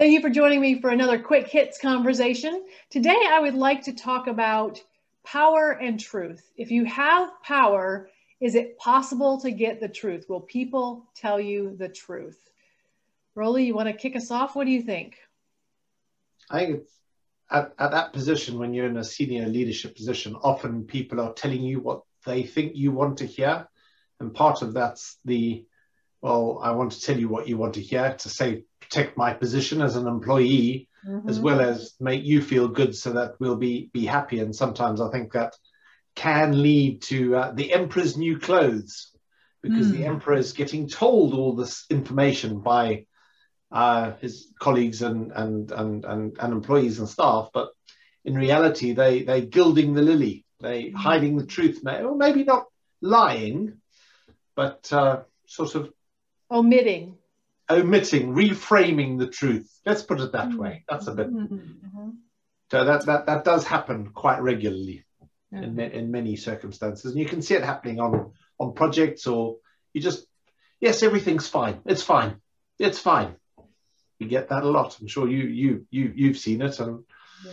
Thank you for joining me for another quick hits conversation. Today, I would like to talk about power and truth. If you have power, is it possible to get the truth? Will people tell you the truth? Rowley, you want to kick us off? What do you think? I think at, at that position, when you're in a senior leadership position, often people are telling you what they think you want to hear. And part of that's the, well, I want to tell you what you want to hear to say protect my position as an employee mm-hmm. as well as make you feel good so that we'll be be happy and sometimes i think that can lead to uh, the emperor's new clothes because mm. the emperor is getting told all this information by uh, his colleagues and, and and, and and employees and staff but in reality they they gilding the lily they mm. hiding the truth or maybe not lying but uh, sort of omitting omitting, reframing the truth. Let's put it that mm-hmm. way. That's a bit. Mm-hmm. So that, that that does happen quite regularly yeah. in in many circumstances, and you can see it happening on on projects or you just yes, everything's fine. It's fine. It's fine. You get that a lot. I'm sure you you you you've seen it and. Yeah.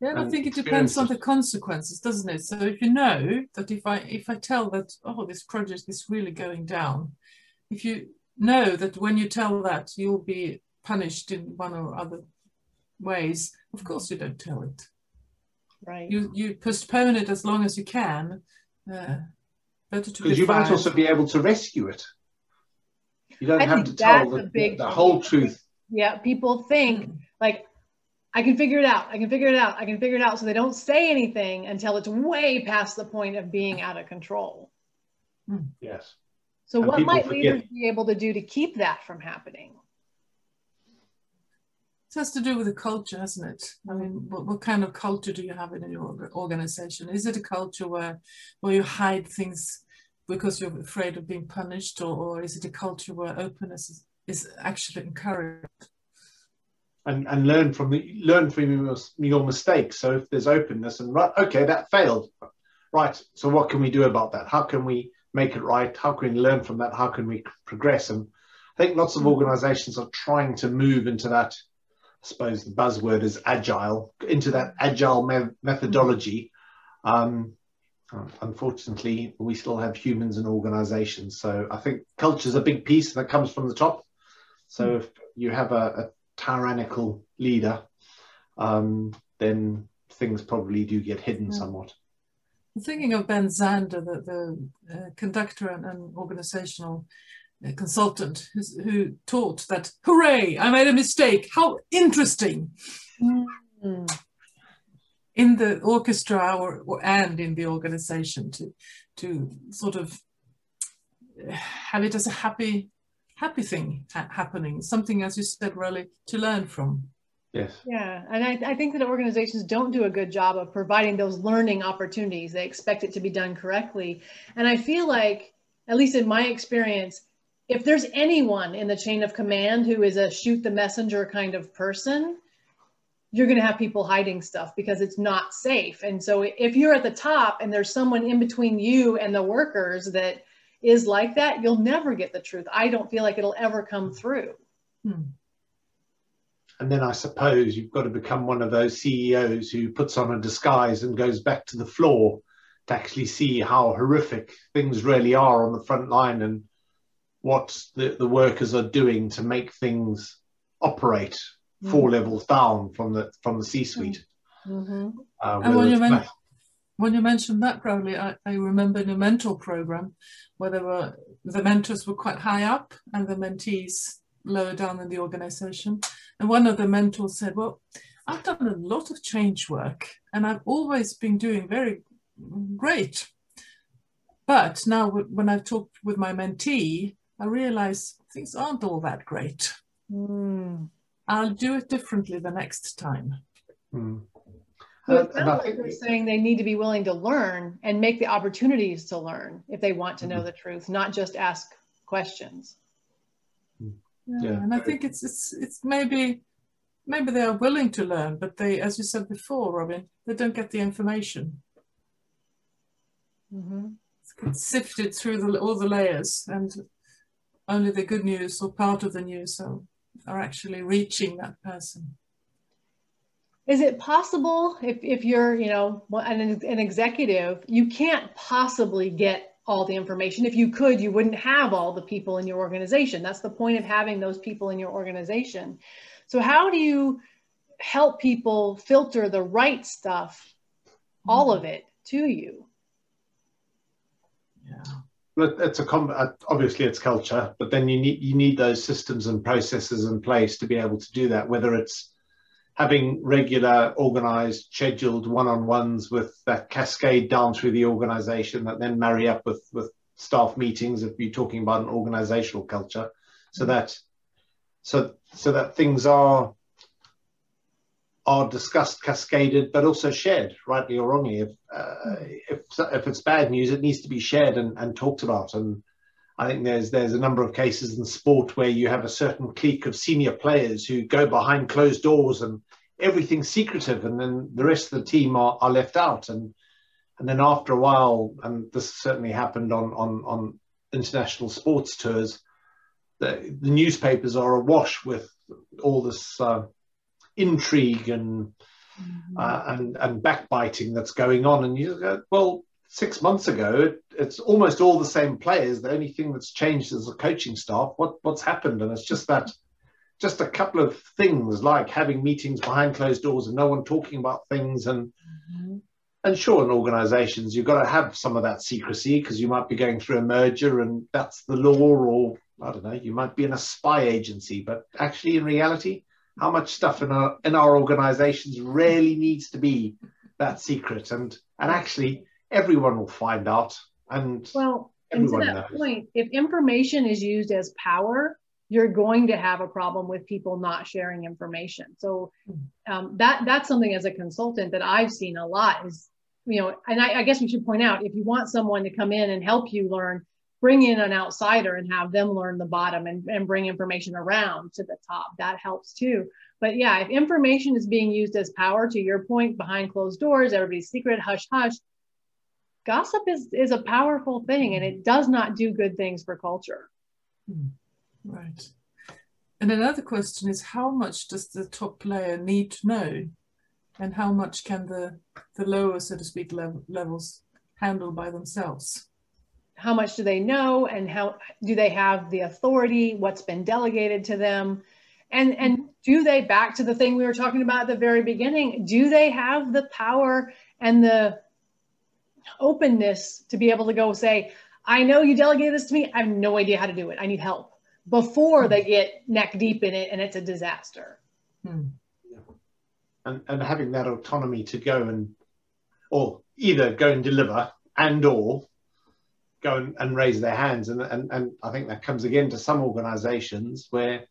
Yeah, I think it depends on the consequences, doesn't it? So if you know that if I if I tell that oh this project is really going down, if you know that when you tell that you'll be punished in one or other ways, of course you don't tell it. Right. You you postpone it as long as you can. Uh, better to because you might also be able to rescue it. You don't I have to tell the, the, the whole truth. Yeah, people think mm. like I can figure it out. I can figure it out. I can figure it out. So they don't say anything until it's way past the point of being out of control. Mm. Yes. So and what might forget. leaders be able to do to keep that from happening? It has to do with the culture, hasn't it? I mean, what, what kind of culture do you have in your organization? Is it a culture where, where you hide things because you're afraid of being punished, or, or is it a culture where openness is, is actually encouraged? And, and learn from the learn from your, your mistakes. So if there's openness and right, okay, that failed. Right. So what can we do about that? How can we make it right? How can we learn from that? How can we progress? And I think lots of organizations are trying to move into that. I suppose the buzzword is agile, into that agile me- methodology. Um, unfortunately, we still have humans in organizations. So I think culture is a big piece that comes from the top. So if you have a, a tyrannical leader, um, then things probably do get hidden yeah. somewhat. Thinking of Ben Zander, the, the uh, conductor and, and organizational uh, consultant who taught that, hooray, I made a mistake. How interesting. Mm. In the orchestra or, or, and in the organization to, to sort of have it as a happy, happy thing ha happening, something, as you said, really, to learn from. Yes. Yeah. And I, I think that organizations don't do a good job of providing those learning opportunities. They expect it to be done correctly. And I feel like, at least in my experience, if there's anyone in the chain of command who is a shoot the messenger kind of person, you're going to have people hiding stuff because it's not safe. And so if you're at the top and there's someone in between you and the workers that is like that, you'll never get the truth. I don't feel like it'll ever come through. Hmm. And then I suppose you've got to become one of those CEOs who puts on a disguise and goes back to the floor to actually see how horrific things really are on the front line and what the, the workers are doing to make things operate mm. four levels down from the from the C-suite. Mm-hmm. Uh, and when you, men- when you mentioned that, Rowley, I, I remember in a mentor program where there were the mentors were quite high up and the mentees lower down in the organization. And one of the mentors said, Well, I've done a lot of change work and I've always been doing very great. But now, when I've talked with my mentee, I realize things aren't all that great. Mm. I'll do it differently the next time. Mm. So it sounds like they're saying they need to be willing to learn and make the opportunities to learn if they want to know mm-hmm. the truth, not just ask questions. Yeah, yeah. and I think it's it's it's maybe maybe they are willing to learn, but they, as you said before, Robyn, they don't get the information. Mm-hmm. It's sifted through the, all the layers, and only the good news or part of the news are are actually reaching that person. Is it possible if, if you're, you know, an, an executive, you can't possibly get all the information. If you could, you wouldn't have all the people in your organization. That's the point of having those people in your organization. So how do you help people filter the right stuff, all of it, to you? Yeah. It's a uh, obviously it's culture, but then you need you need those systems and processes in place to be able to do that. Whether it's having regular, organized, scheduled one-on-ones with that cascade down through the organization that then marry up with with staff meetings if you're talking about an organizational culture, so that so so that things are are discussed, cascaded, but also shared, rightly or wrongly. If uh, if if it's bad news, it needs to be shared and, and talked about. And I think there's there's a number of cases in sport where you have a certain clique of senior players who go behind closed doors and everything's secretive, and then the rest of the team are, are left out. And and then after a while, and this certainly happened on on on international sports tours, the, the newspapers are awash with all this. Uh, intrigue and mm-hmm. uh, and and backbiting that's going on. And you go, well, six months ago, it, it's almost all the same players. The only thing that's changed is the coaching staff. What what's happened? And it's just that just a couple of things like having meetings behind closed doors and no one talking about things and mm-hmm. and sure in organizations you've got to have some of that secrecy because you might be going through a merger and that's the law or i don't know you might be in a spy agency but actually in reality how much stuff in our in our organizations really needs to be that secret and and actually everyone will find out and well and to that knows. point if information is used as power you're going to have a problem with people not sharing information so um, that that's something as a consultant that i've seen a lot is you know and I, I guess we should point out if you want someone to come in and help you learn bring in an outsider and have them learn the bottom and, and bring information around to the top. That helps too. But yeah, if information is being used as power, to your point, behind closed doors, everybody's secret, hush, hush, gossip is, is a powerful thing and it does not do good things for culture. Hmm. Right. And another question is how much does the top layer need to know? And how much can the, the lower, so to speak, level, levels handle by themselves? how much do they know and how do they have the authority what's been delegated to them and and do they back to the thing we were talking about at the very beginning do they have the power and the openness to be able to go say i know you delegated this to me i have no idea how to do it i need help before they get neck deep in it and it's a disaster hmm. and and having that autonomy to go and or either go and deliver and or go and, and raise their hands. And, and, and I think that comes again to some organizations where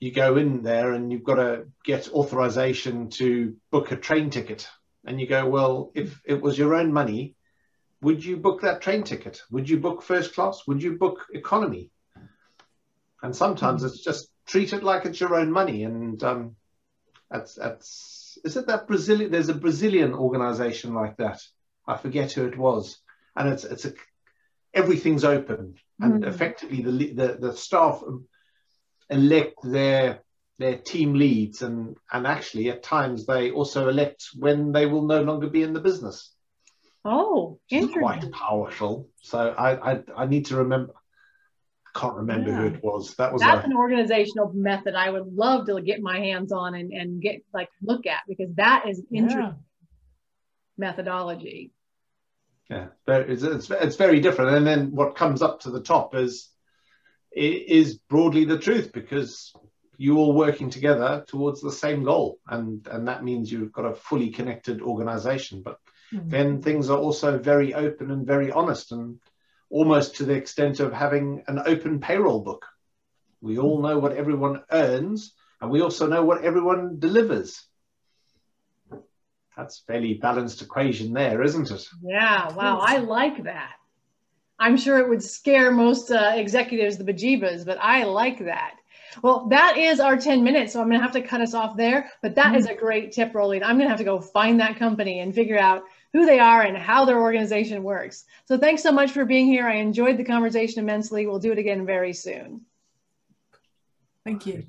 you go in there and you've got to get authorization to book a train ticket. And you go, well, if it was your own money, would you book that train ticket? Would you book first class? Would you book economy? And sometimes it's just treat it like it's your own money. And um, that's, that's, is it that Brazilian, there's a Brazilian organization like that. I forget who it was. And it's, it's a everything's open, and mm. effectively the, the the staff elect their their team leads, and and actually at times they also elect when they will no longer be in the business. Oh, interesting. Quite powerful. So I, I I need to remember. I can't remember yeah. who it was. That was that's a, an organizational method I would love to get my hands on and, and get like look at because that is interesting yeah. methodology yeah it's, it's, it's very different and then what comes up to the top is is broadly the truth because you all working together towards the same goal and and that means you've got a fully connected organization but mm-hmm. then things are also very open and very honest and almost to the extent of having an open payroll book we all know what everyone earns and we also know what everyone delivers that's fairly balanced equation there, isn't it? Yeah, wow, I like that. I'm sure it would scare most uh, executives the bejeebas, but I like that. Well, that is our 10 minutes, so I'm going to have to cut us off there. But that mm-hmm. is a great tip, Rolene. I'm going to have to go find that company and figure out who they are and how their organization works. So thanks so much for being here. I enjoyed the conversation immensely. We'll do it again very soon. Thank you.